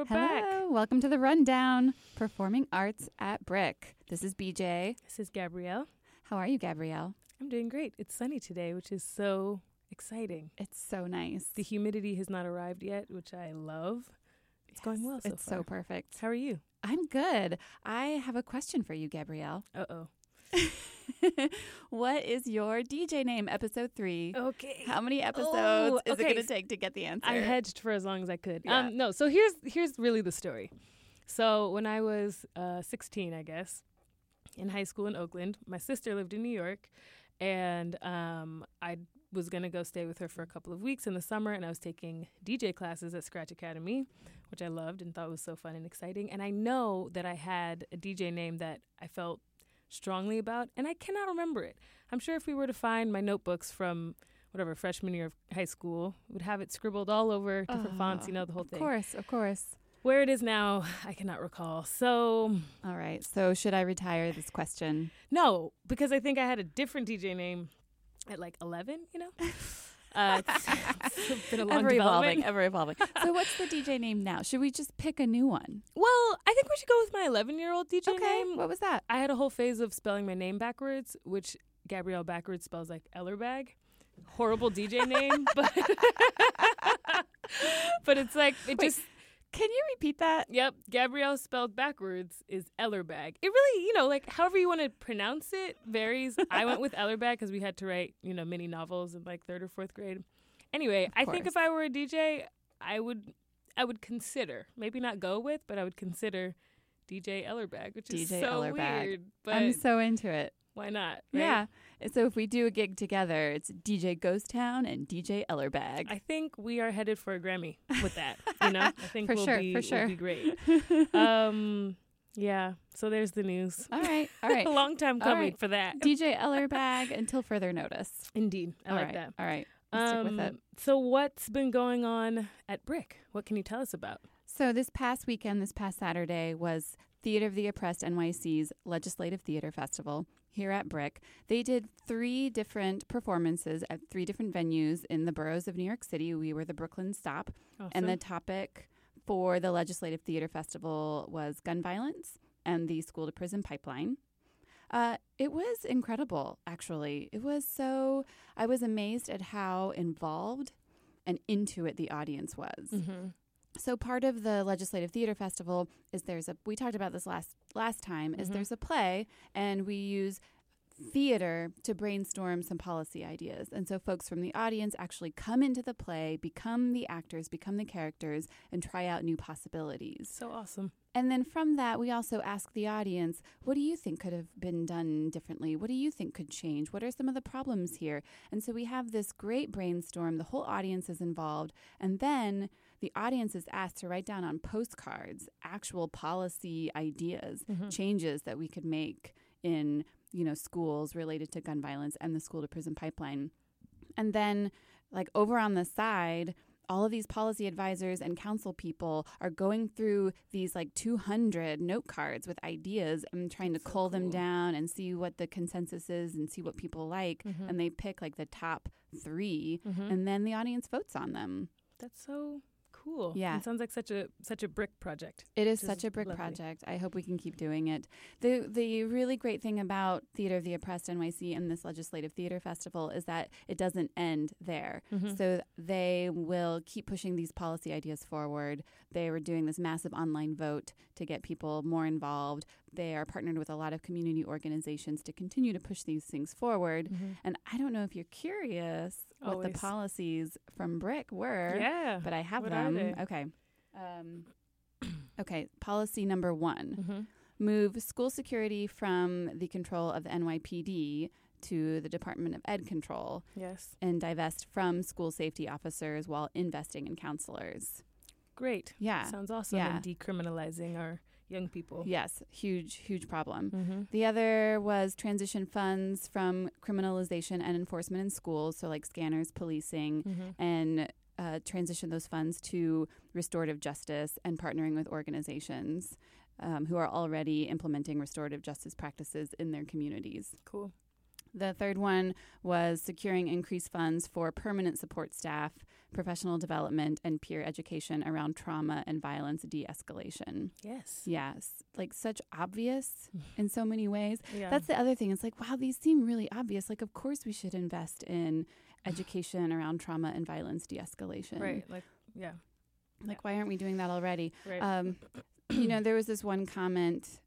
we're Hello, back. welcome to the Rundown Performing Arts at BRIC. This is BJ. This is Gabrielle. How are you, Gabrielle? I'm doing great. It's sunny today, which is so exciting. It's so nice. The humidity has not arrived yet, which I love. It's going well so it's far. so perfect. How are you? I'm good. I have a question for you, Gabrielle. Uh oh. what is your DJ name? Episode three. Okay. How many episodes Oh, is it going to take to get the answer? I hedged for as long as I could. Yeah. Um, no, so here's here's really the story. So when I was uh, 16, I guess, in high school in Oakland, my sister lived in New York, and um, I was gonna go stay with her for a couple of weeks in the summer, and I was taking DJ classes at Scratch Academy, which I loved and thought was so fun and exciting. And I know that I had a DJ name that I felt strongly about, and I cannot remember it. I'm sure if we were to find my notebooks from whatever freshman year of high school, would have it scribbled all over different ah, fonts, you know, the whole Of thing. Of course, of course. Where it is now, I cannot recall. So, All right. So, should I retire this question? no, because I think I had a different DJ name at like 11, you know? Uh, it's, it's been a long ever evolving, ever evolving. so, what's the DJ name now? Should we just pick a new one? Well, I think we should go with my 11 year old DJ Okay. name. What was that? I had a whole phase of spelling my name backwards, which Gabrielle backwards spells like Ellerbag. Horrible DJ name, but but it's like it Wait. just Can you repeat that? Yep, Gabrielle spelled backwards is Ellerbag. It really, you know, like however you want to pronounce it varies. I went with Ellerbag because we had to write, you know, mini novels in like third or fourth grade. Anyway, I think if. I were a DJ, I would, I would consider maybe not go with, but I would consider DJ Ellerbag, which is DJ so Ellerbag. weird. But I'm so into it. Why not? right? Yeah. And So if we do a gig together, it's DJ Ghost Town and DJ Ellerbag. I think we are headed for a Grammy with that. You know, I think For we'll sure, be for we'll sure. be great. um, yeah. So there's the news. all right. All right. a long time coming right. for that. DJ Ellerbag until further notice. Indeed, I All like right, that. All right. We'll stick with it. Um, So, what's been going on at BRIC? What can you tell us about? So this past weekend, this past Saturday, was Theater of the Oppressed NYC's Legislative Theater Festival here at BRIC. They did three different performances at three different venues in the boroughs of New York City. We were the Brooklyn stop. And the topic for the Legislative Theater Festival was gun violence and the school to prison pipeline. Uh, it was incredible, actually. It was so, I was amazed at how involved and into it the audience was. hmm So part of the Legislative Theater Festival is there's a we talked about this last last time is Mhm. there's a play and we use theater to brainstorm some policy ideas. And so folks from the audience actually come into the play, become the actors, become the characters and try out new possibilities. so awesome. And then from that, we also ask the audience, what do you think could have been done differently? What do you think could change? What are some of the problems here? And so we have this great brainstorm. The whole audience is involved. And then the audience is asked to write down on postcards actual policy ideas, Mhm. changes that we could make in, you know, schools related to gun violence and the school to prison pipeline. And then like over on the side, all of these policy advisors and council people are going through these like 200 note cards with ideas and trying to so cull them down and see what the consensus is and see what people like. Mhm. And they pick like the top 3 Mhm. and then the audience votes on them. That's so cool. Yeah. it sounds like such a such a BRIC project. It is such is a BRIC lovely. project. I hope we can keep doing it. The the really great thing about Theater of the Oppressed NYC and this Legislative Theater Festival is that it doesn't end there. Mhm. So they will keep pushing these policy ideas forward. They were doing this massive online vote to get people more involved. They are partnered with a lot of community organizations to continue to push these things forward. Mhm. And I don't know if you're curious what the policies from BRIC were Yeah. but I have What them. Okay. Um, okay. Policy number one Mhm. move school security from the control of the NYPD to the Department of Ed control Yes. and divest from school safety officers while investing in counselors. Great. Yeah. Sounds awesome. Yeah. And decriminalizing our young people. Yes. Huge, huge problem. Mm-hmm. The other was transition funds from criminalization and enforcement in schools, so like scanners, policing, Mm-hmm. and uh, transition those funds to restorative justice and partnering with organizations um, who are already implementing restorative justice practices in their communities. Cool. The third one was securing increased funds for permanent support staff, professional development, and peer education around trauma and violence de escalation. Yes. Yes, like such obvious in so many ways. Yeah. That's the other thing. It's like, wow, these seem really obvious. Like, of course, we should invest in education around trauma and violence de escalation. right. Like, yeah. Like, why aren't we doing that already? Right. Um, you know, there was this one comment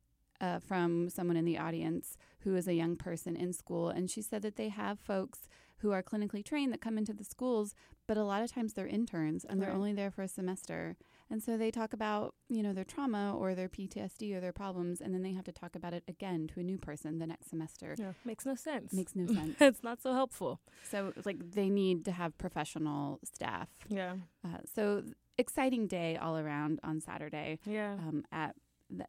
uh, from someone in the audience who is a young person in school, and she said that they have folks who are clinically trained that come into the schools, but a lot of times they're interns and they're Right. only there for a semester. And so they talk about, you know, their trauma or their PTSD or their problems, and then they have to talk about it again to a new person the next semester. yeah. Makes no sense. Makes no sense. it's not so helpful. So, like, they need to have professional staff. Yeah. Uh, so, exciting day all around on Saturday Yeah. um, at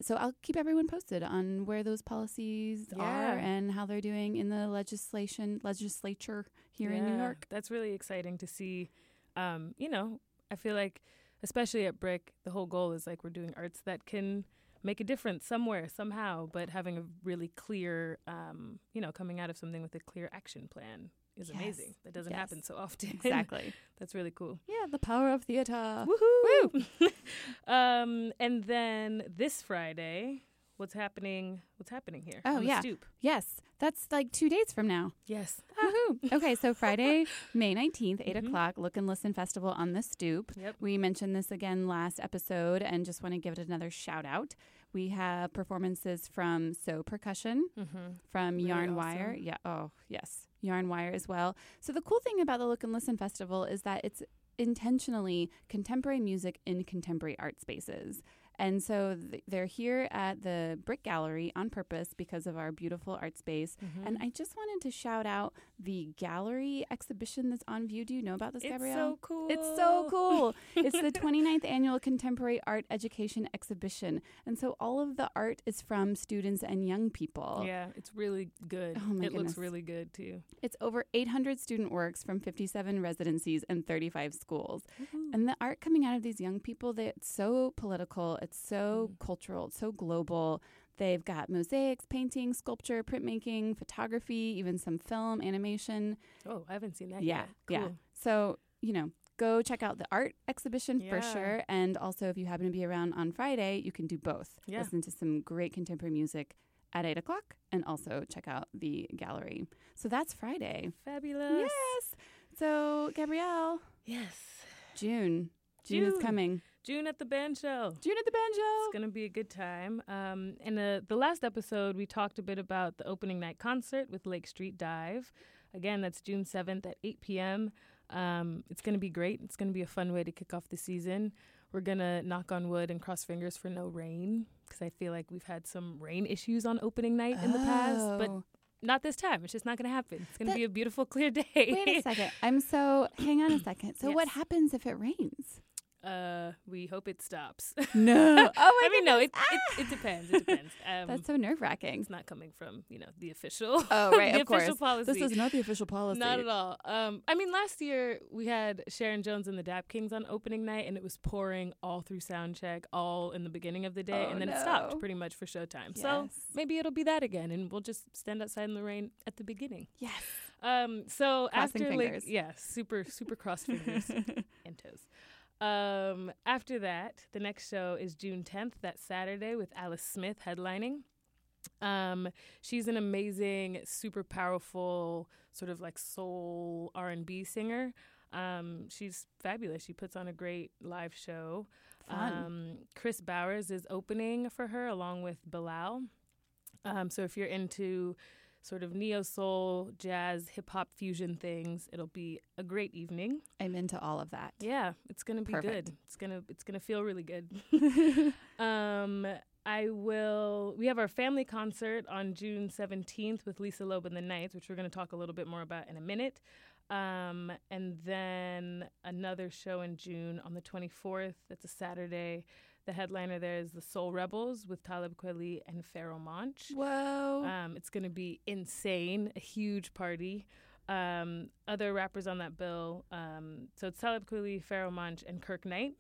so I'll keep everyone posted on where those policies are and how they're doing in the legislation legislature here in New York. That's really exciting to see. Um, you know, I feel like, especially at BRIC, the whole goal is like we're doing arts that can make a difference somewhere, somehow, but having a really clear, um, you know, coming out of something with a clear action plan is Yes, amazing. That doesn't yes. happen so often. Exactly. that's really cool. yeah, the power of theater. Woohoo! um, and then this Friday, what's happening? What's happening here? Oh, yeah. stoop. Yes, that's like two days from now. Yes. Woohoo! Okay, so Friday, May 19th, 8 Mhm. o'clock, Look and Listen Festival on the Stoop. Yep. We mentioned this again last episode and just want to give it another shout out. We have performances from So Percussion, Mm-hmm. from Really Yarn awesome. Wire. Yeah. Oh, yes. Yarn Wire as well. So the cool thing about the Look and Listen Festival is that it's intentionally contemporary music in contemporary art spaces. And so th- they're here at the BRIC Gallery on purpose because of our beautiful art space. Mm-hmm. And I just wanted to shout out the gallery exhibition that's on view. Do you know about this, Gabrielle? it's so cool. It's so cool. it's the 29th annual Contemporary Art Education Exhibition. And so all of the art is from students and young people. Yeah, it's really good. Oh, my it looks really good too. It's over 800 student works from 57 residencies and 35 schools. And the art coming out of these young people, they, it's so political, it's so Mm. cultural, it's so global. They've got mosaics, painting, sculpture, printmaking, photography, even some film, animation. Oh, I haven't seen that Yeah, yet. yeah. So, you know, go check out the art exhibition for sure. And also, if you happen to be around on Friday, you can do both. Yeah. Listen to some great contemporary music at 8 o'clock and also check out the gallery. So that's Friday. Fabulous. Yes. So, Gabrielle, Yes. June. June, is coming. June at the Banjo. June at the banjo. It's gonna be a good time. Um, in the the last episode, we talked a bit about the opening night concert with Lake Street Dive. Again, that's June seventh at eight p.m. Um, it's gonna be great. It's gonna be a fun way to kick off the season. We're gonna knock on wood and cross fingers for no rain because I feel like we've had some rain issues on opening night in the past, but Oh. not this time. It's just not gonna happen. It's gonna be a beautiful, clear day. Wait a second. I'm so, hang on a second. So, what happens if it rains? Uh, we hope it stops. No. Oh, I mean, no, it, it it depends. It depends. Um, That's so nerve wracking. it's not coming from you know the official. Oh, right, the of official course. policy. This is not the official policy. Not at all. Um, I mean, last year we had Sharon Jones and the Dap Kings on opening night, and it was pouring all through sound check, all in the beginning of the day, Oh, and then it stopped pretty much for showtime. So maybe it'll be that again, and we'll just stand outside in the rain at the beginning. Yes. Um, so Crossing after like fingers. yeah, super super cross fingers and toes. Um, after that, the next show is June 10th, that Saturday, with Alice Smith headlining. Um, she's an amazing, super powerful, sort of like soul R and B singer. Um, she's fabulous. She puts on a great live show. Fun. Um, Chris Bowers is opening for her along with Bilal. Um, so if you're into sort of neo soul, jazz, hip hop fusion things, it'll be a great evening. I'm into all of that. Yeah, it's gonna be Perfect. good. It's gonna it's gonna feel really good. um, I will. We have our family concert on June seventeenth with Lisa Loeb and the Knights, which we're gonna talk a little bit more about in a minute. Um, and then another show in June on the twenty fourth. That's a Saturday. The headliner there is the Soul Rebels with Talib Kweli and Pharoahe Monch. Whoa. Um, it's going to be insane, a huge party. Um, other rappers on that bill. Um, so it's Talib Kweli, Pharoahe Monch, and Kirk Knight.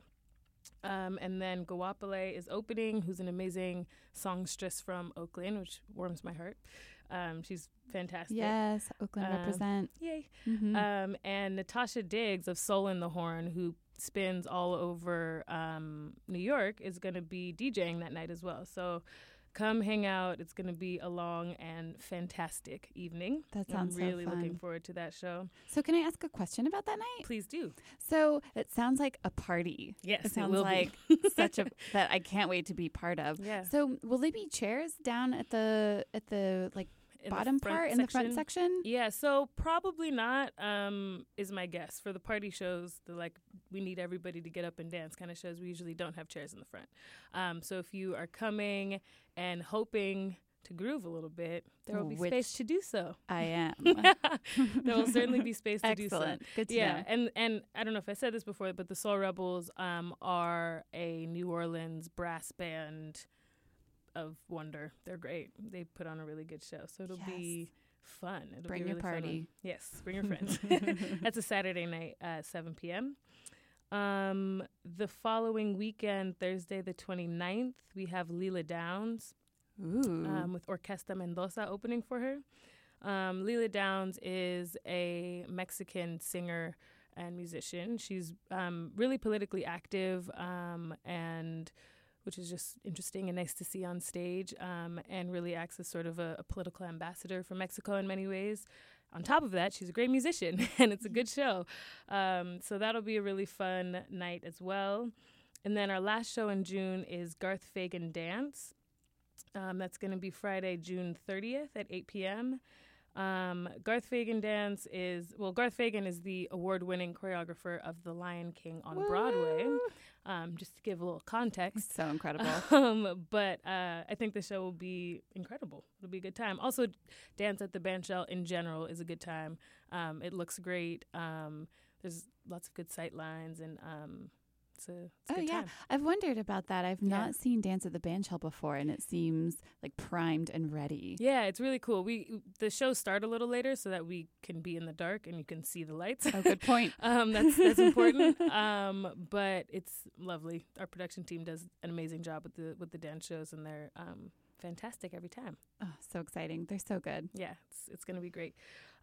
Um, and then Gawapale is opening, who's an amazing songstress from Oakland, which warms my heart. Um, she's fantastic. Yes, Oakland Um, represent. Yay. Mhm. Um, and Natasha Diggs of Soul in the Horn, who spins all over um, New York, is going to be DJing that night as well. So come hang out. It's going to be a long and fantastic evening. that I'm sounds really so fun. looking forward to that show. so, can I ask a question about that night? Please do. So, it sounds like a party. Yes, It sounds will like such a that I can't wait to be part of. yeah. So, will there be chairs down at the at the like bottom part in the front section. section? Yeah, so probably not. Um, is my guess for the party shows. The like we need everybody to get up and dance kind of shows. We usually don't have chairs in the front. Um, so if you are coming and hoping to groove a little bit, there will be Which space to do so. I am. there will certainly be space to do so. Excellent. Good to Yeah, know. and and I don't know if I said this before, but the Soul Rebels um, are a New Orleans brass band of wonder. They're great. They put on a really good show, so it'll be fun. It'll Bring be a your really fun party. Yes, bring your friends. That's a Saturday night at 7 p.m. Um, the following weekend, Thursday the 29th, we have Lila Downs Ooh. um, with Orquesta Mendoza opening for her. Um, Lila Downs is a Mexican singer and musician. She's um, really politically active um, and which is just interesting and nice to see on stage um, and really acts as sort of a, a political ambassador for Mexico in many ways. On top of that, she's a great musician and it's a good show. Um, so that'll be a really fun night as well. And then our last show in June is Garth Fagan Dance. Um, that's going to be Friday, June 30th at 8 p.m. Um, Garth Fagan Dance is, well, Garth Fagan is the award winning choreographer of The Lion King on Broadway, um, just to give a little context. so incredible. Um, but uh, I think the show will be incredible. It'll be a good time. Also, dance at the Bandshell in general is a good time. Um, it looks great. Um, there's lots of good sight lines, and um, it's a, it's Oh, yeah. time. I've wondered about that. I've Yeah. not seen Dance at the Bandshell before, and it seems like primed and ready. Yeah, it's really cool. We the shows start a little later so that we can be in the dark and you can see the lights. Oh, good point. um, that's that's important. Um, but it's lovely. Our production team does an amazing job with the with the dance shows, and they're um, fantastic every time. Oh, so exciting. They're so good. Yeah, it's it's gonna be great.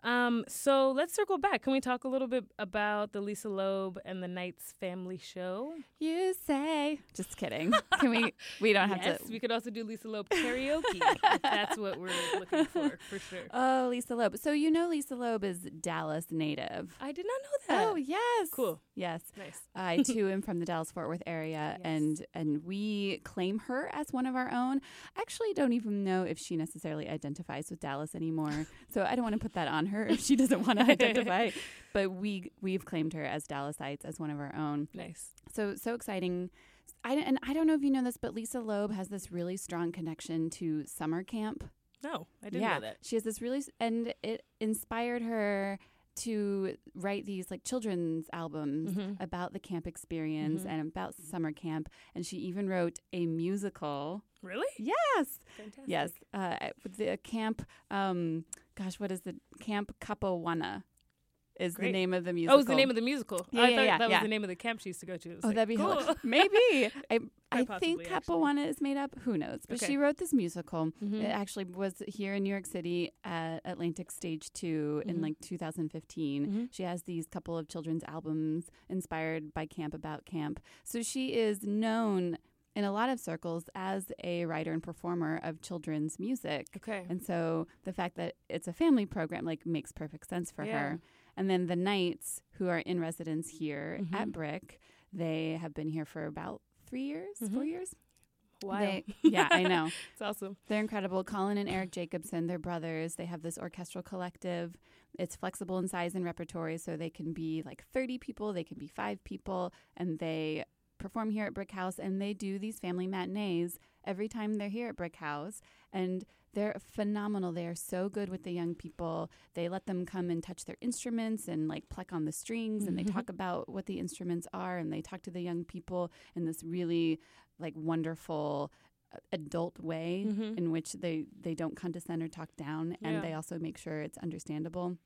Um, so let's circle back. Can we talk a little bit about the Lisa Loeb and the Knights family show? You say. Just kidding. Can we? We don't have yes, to. we could also do Lisa Loeb karaoke. if that's what we're looking for, for sure. Oh, Lisa Loeb. So you know Lisa Loeb is Dallas native. I did not know that. Oh yes. Cool. Yes. Nice. I too am from the Dallas Fort Worth area, Yes. and and we claim her as one of our own. I actually don't even know if she necessarily identifies with Dallas anymore, so I don't want to put that on her if she doesn't want to identify. But we we've claimed her as Dallasites as one of our own. Nice. So so exciting. I, and I don't know if you know this, but Lisa Loeb has this really strong connection to summer camp. No, I didn't yeah, know that. she has this really, and it inspired her to write these like children's albums Mhm. about the camp experience Mhm. and about summer camp. And she even wrote a musical. Really? Yes, Fantastic. yes, uh, the camp. Um, gosh, what is the camp Kippewa? Is Great. the name of the musical? Oh, it's the name of the musical. Yeah, I yeah, thought yeah, that yeah. was the name of the camp she used to go to. Oh, like, that'd be cool. maybe. I I think. Kippewa is made up. Who knows? But Okay. she wrote this musical. Mhm. It actually was here in New York City at Atlantic Stage 2 in Mhm. like 2015. Mhm. She has these couple of children's albums inspired by camp about camp. So she is known in a lot of circles as a writer and performer of children's music. Okay. And so the fact that it's a family program like makes perfect sense for Yeah. her. And then the Knights who are in residence here Mhm. at BRIC, they have been here for about 3 years, 4 Mhm. years. Wow. They, yeah, I know. it's awesome. They're incredible. Colin and Eric Jacobsen, they're brothers. They have this orchestral collective. It's flexible in size and repertory, so they can be like 30 people, they can be five people, and they perform here at BRIC House and they do these family matinees every time they're here at BRIC House. And they're phenomenal. They are so good with the young people. They let them come and touch their instruments and like pluck on the strings and they talk about what the instruments are and they talk to the young people in this really like wonderful uh, adult way Mhm. in which they they don't condescend or talk down and Yeah. they also make sure it's understandable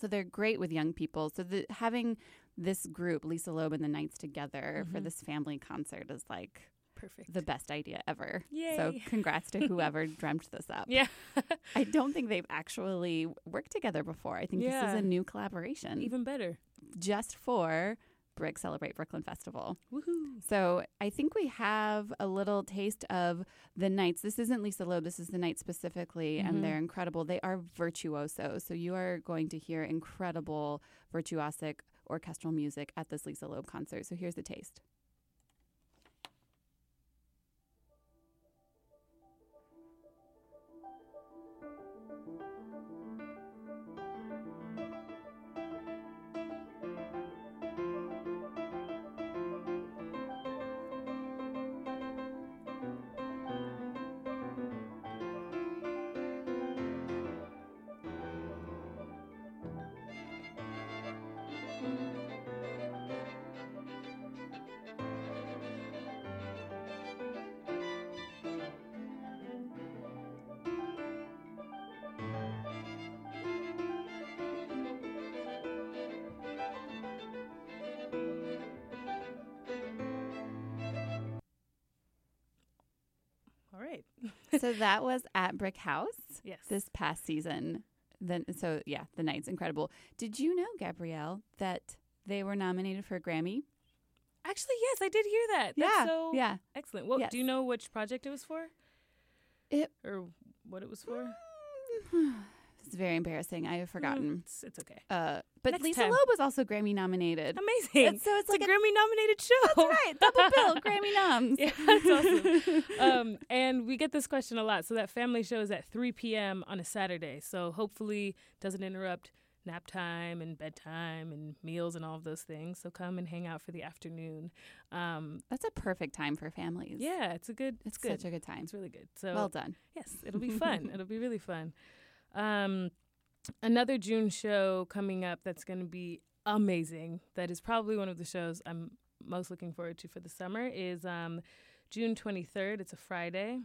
so they're great with young people so the, having this group lisa loeb and the knights together for Mhm. this family concert is like Perfect. the best idea ever. Yay. So congrats to whoever dreamt this up. yeah. I don't think they've actually worked together before. I think this Yeah. is a new collaboration Even better. just for BRIC Celebrate Brooklyn Festival. Woohoo. So I think we have a little taste of the Knights. This isn't Lisa Loeb, this is the Knights specifically, Mhm. and they're incredible. They are virtuoso. So you are going to hear incredible virtuosic orchestral music at this Lisa Loeb concert. So here's the taste. Right. so that was at BRIC House Yes. this past season. Then so yeah, the night's incredible. Did you know, Gabrielle, that they were nominated for a Grammy? Actually, yes, I did hear that. That's yeah. so yeah. excellent. Well, Yes. do you know which project it was for? It- or what it was for? it's very embarrassing. I have Mm, forgotten. It's, it's okay. Uh, but Next Lisa time. Loeb was also Grammy nominated. Amazing. It's- so it's, It's like a a, Grammy nominated show. that's right, double bill, Grammy noms. Yeah, that's awesome. um, and we get this question a lot. So that family show is at 3 p.m. on a Saturday. So hopefully doesn't interrupt nap time and bedtime and meals and all of those things. So come and hang out for the afternoon. Um, That's a perfect time for families. yeah, it's a good. It's, it's good. such a good time. it's really good. So well done. Yes, it'll be fun. it'll be really fun. Um, another June show coming up that's going to be amazing. That is probably one of the shows I'm most looking forward to for the summer. Is um, June 23rd. It's a Friday.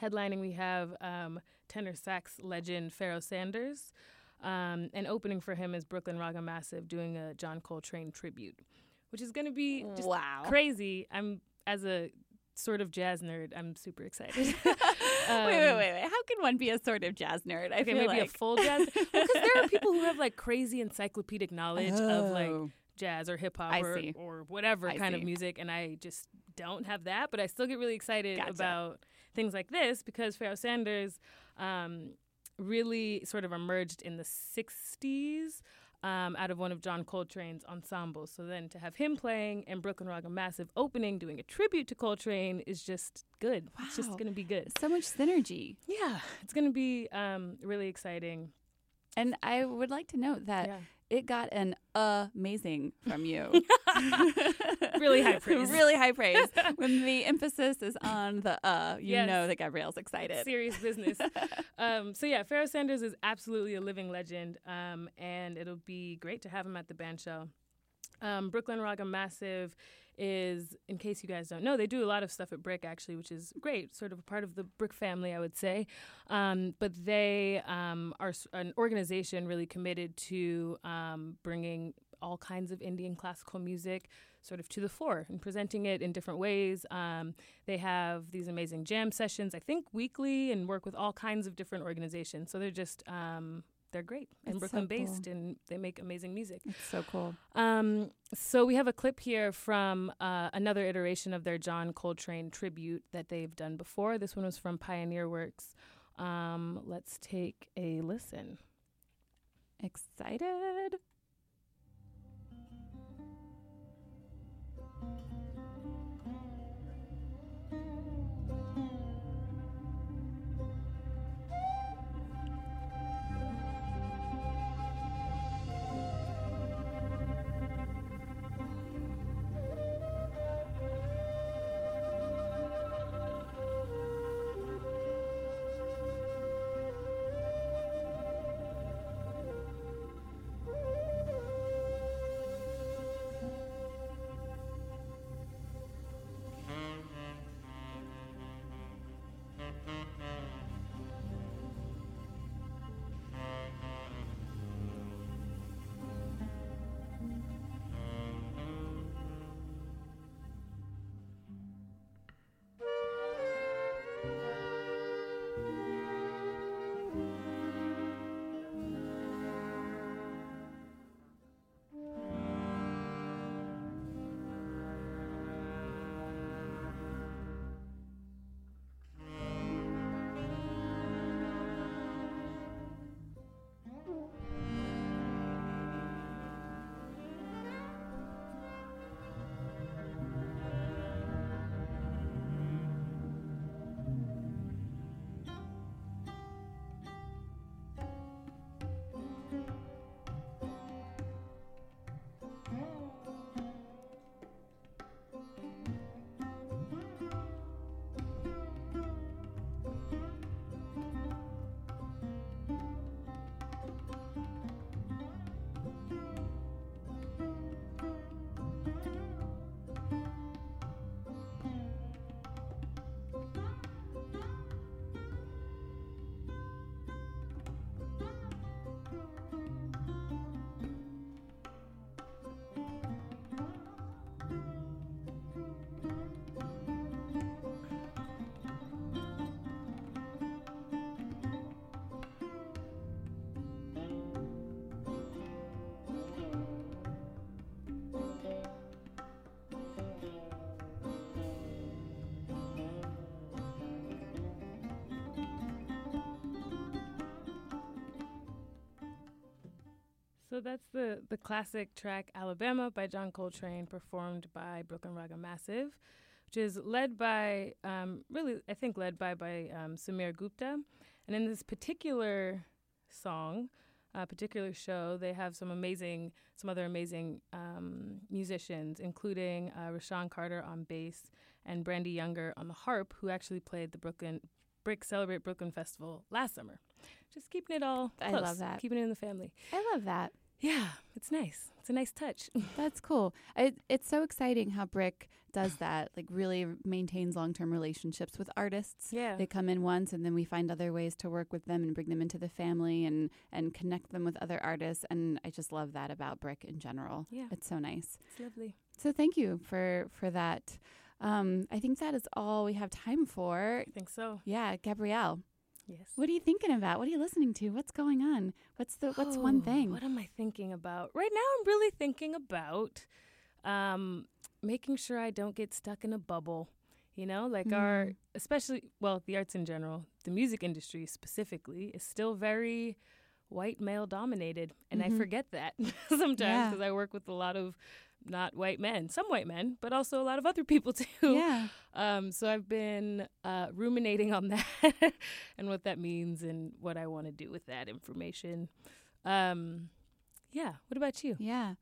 Headlining, we have um, tenor sax legend Pharoah Sanders. Um, and opening for him is Brooklyn Raga Massive doing a John Coltrane tribute, which is going to be just wow. crazy. I'm as a sort of jazz nerd. I'm super excited. wait, wait, Um, wait, wait. How can one be a sort of jazz nerd? I okay, feel maybe like a full jazz. Because there are people who have like crazy encyclopedic knowledge of like Oh. jazz or hip hop or, or whatever I kind see. of music, and I just don't have that. But I still get really excited Gotcha. about things like this because Pharoah Sanders um, really sort of emerged in the '60s. Um, out of one of John Coltrane's ensembles. So then to have him playing and Brooklyn Raga Massive opening, doing a tribute to Coltrane is just good. Wow. It's just going to be good. so much synergy. Yeah, it's going to be um, really exciting. And I would like to note that Yeah. it got an amazing from you. Really high praise. really high praise. When the emphasis is on the uh, you Yes. know that Gabrielle's excited. serious business. um, so yeah, Pharoah Sanders is absolutely a living legend, um, and it'll be great to have him at the Bandshell. Um, Brooklyn Raga Massive is, in case you guys don't know, they do a lot of stuff at BRIC actually, which is great, sort of a part of the BRIC family, I would say. Um, but they um, are an organization really committed to um, bringing all kinds of Indian classical music sort of to the fore and presenting it in different ways. Um, they have these amazing jam sessions, I think weekly, and work with all kinds of different organizations. So they're just um, they're great and That's so Brooklyn based, and they make amazing music. It's so cool. Um, so we have a clip here from uh, another iteration of their John Coltrane tribute that they've done before. This one was from Pioneer Works. Um, let's take a listen. Excited. Mm-hmm. So that's the the classic track Alabama by John Coltrane, performed by Brooklyn Raga Massive, which is led by um, really I think led by by um, Sameer Gupta, and in this particular song, uh, particular show, they have some amazing some other amazing um, musicians, including uh, Rashaan Carter on bass and Brandee Younger on the harp, who actually played the Brooklyn BRIC Celebrate Brooklyn Festival last summer. Just keeping it all I love that. keeping it in the family. I love that. Yeah, it's nice. It's a nice touch. That's cool. It, it's so exciting how BRIC does that. Like really maintains long term relationships with artists. yeah. They come in once, and then we find other ways to work with them and bring them into the family and and connect them with other artists. And I just love that about BRIC in general. Yeah. It's so nice. It's lovely. So thank you for for that. Um, I think that is all we have time for. I think so. Yeah, Gabrielle, Yes. what are you thinking about? What are you listening to? What's going on? What's the what's one Oh, thing? What am I thinking about? Right now, I'm really thinking about um, making sure I don't get stuck in a bubble. You know, like our, Mm. especially, well, the arts in general, the music industry specifically, is still very white male dominated. And Mhm. I forget that sometimes Yeah. because I work with a lot of not white men, some white men, but also a lot of other people too. Yeah. Um, so I've been uh, ruminating on that and what that means and what I want to do with that information. Um, yeah. What about you? Yeah.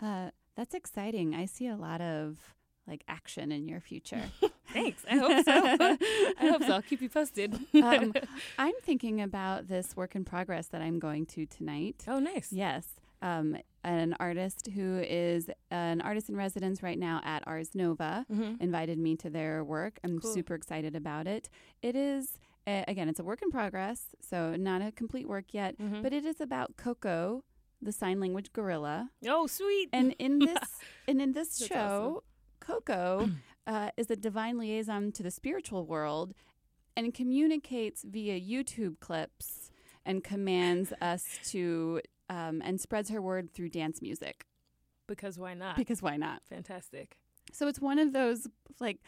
Uh, that's exciting. I see a lot of like action in your future. Thanks. I hope so. I hope so. I'll keep you posted. um, I'm thinking about this work in progress that I'm going to tonight. oh, nice. Yes. Um, an artist who is an artist in residence right now at Ars Nova Mm-hmm. invited me to their work. I'm Cool. super excited about it. It is, uh, again, it's a work in progress, so not a complete work yet, Mhm. but it is about Koko, the sign language gorilla. oh, sweet. And in this, and in this That's show, Koko uh, is a divine liaison to the spiritual world and communicates via YouTube clips and commands us to um, and spreads her word through dance music because why not? because why not? Fantastic. So it's one of those like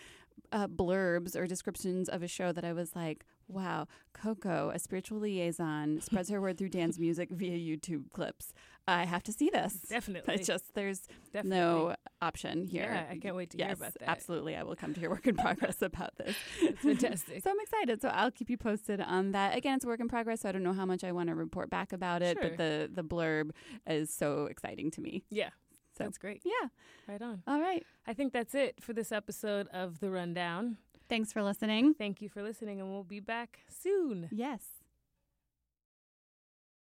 uh, blurbs or descriptions of a show that I was like, wow, Koko, a spiritual liaison, spreads her word through dance music via YouTube clips. I have to see this. Definitely. It's just there's Definitely. no option here. Yeah, I can't wait to yes, hear about that. absolutely. I will come to your work in progress about this. It's fantastic. so I'm excited. So I'll keep you posted on that. Again, it's a work in progress, so I don't know how much I want to report back about it, Sure. but the the blurb is so exciting to me. yeah. So- That's great. Yeah. Right on. All right. I think that's it for this episode of The Rundown. Thanks for listening. Thank you for listening, and we'll be back soon. Yes.